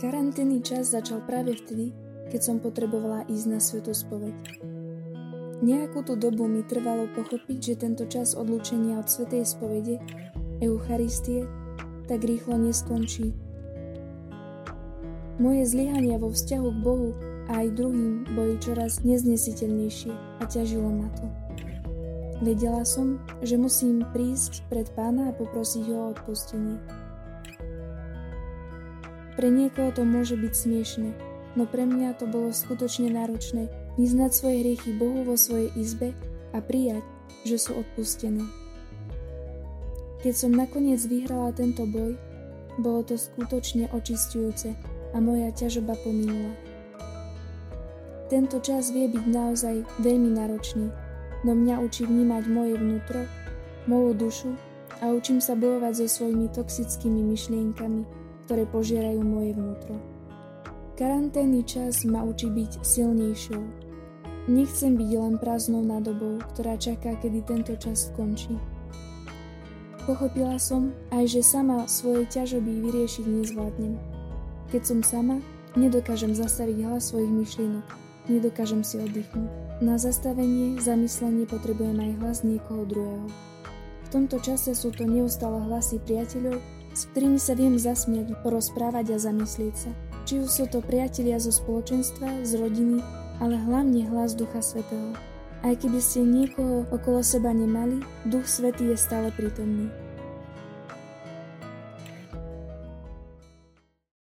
Karanténny čas začal práve vtedy, keď som potrebovala ísť na svetú spoveď. Nejakú tú dobu mi trvalo pochopiť, že tento čas odlúčenia od svetej spovede, Eucharistie, tak rýchlo neskončí. Moje zlyhania vo vzťahu k Bohu a aj druhým boli čoraz neznesiteľnejšie a ťažilo ma to. Vedela som, že musím prísť pred pána a poprosiť ho o odpustenie. Pre niekoho to môže byť smiešne, no pre mňa to bolo skutočne náročné vyznať svoje hriechy Bohu vo svojej izbe a prijať, že sú odpustené. Keď som nakoniec vyhrala tento boj, bolo to skutočne očistujúce a moja ťažoba pominula. Tento čas vie byť naozaj veľmi náročný, no mňa učí vnímať moje vnútro, moju dušu a učím sa bojovať so svojimi toxickými myšlienkami, ktoré požierajú moje vnútro. Karanténny čas ma učí byť silnejšou. Nechcem byť len prázdnou nádobou, ktorá čaká, kedy tento čas skončí. Pochopila som aj, že sama svoje ťažoby vyriešiť nezvládnem. Keď som sama, nedokážem zastaviť hlas svojich myšlienok, nedokážem si oddychnúť. Na zastavenie, zamyslenie potrebujem aj hlas niekoho druhého. V tomto čase sú to neustále hlasy priateľov, s ktorými sa viem zasmiať, porozprávať a zamyslieť sa. Či už sú to priatelia zo spoločenstva, z rodiny, ale hlavne hlas Ducha Svetého. Aj keby ste niekoho okolo seba nemali, Duch Svetý je stále prítomný.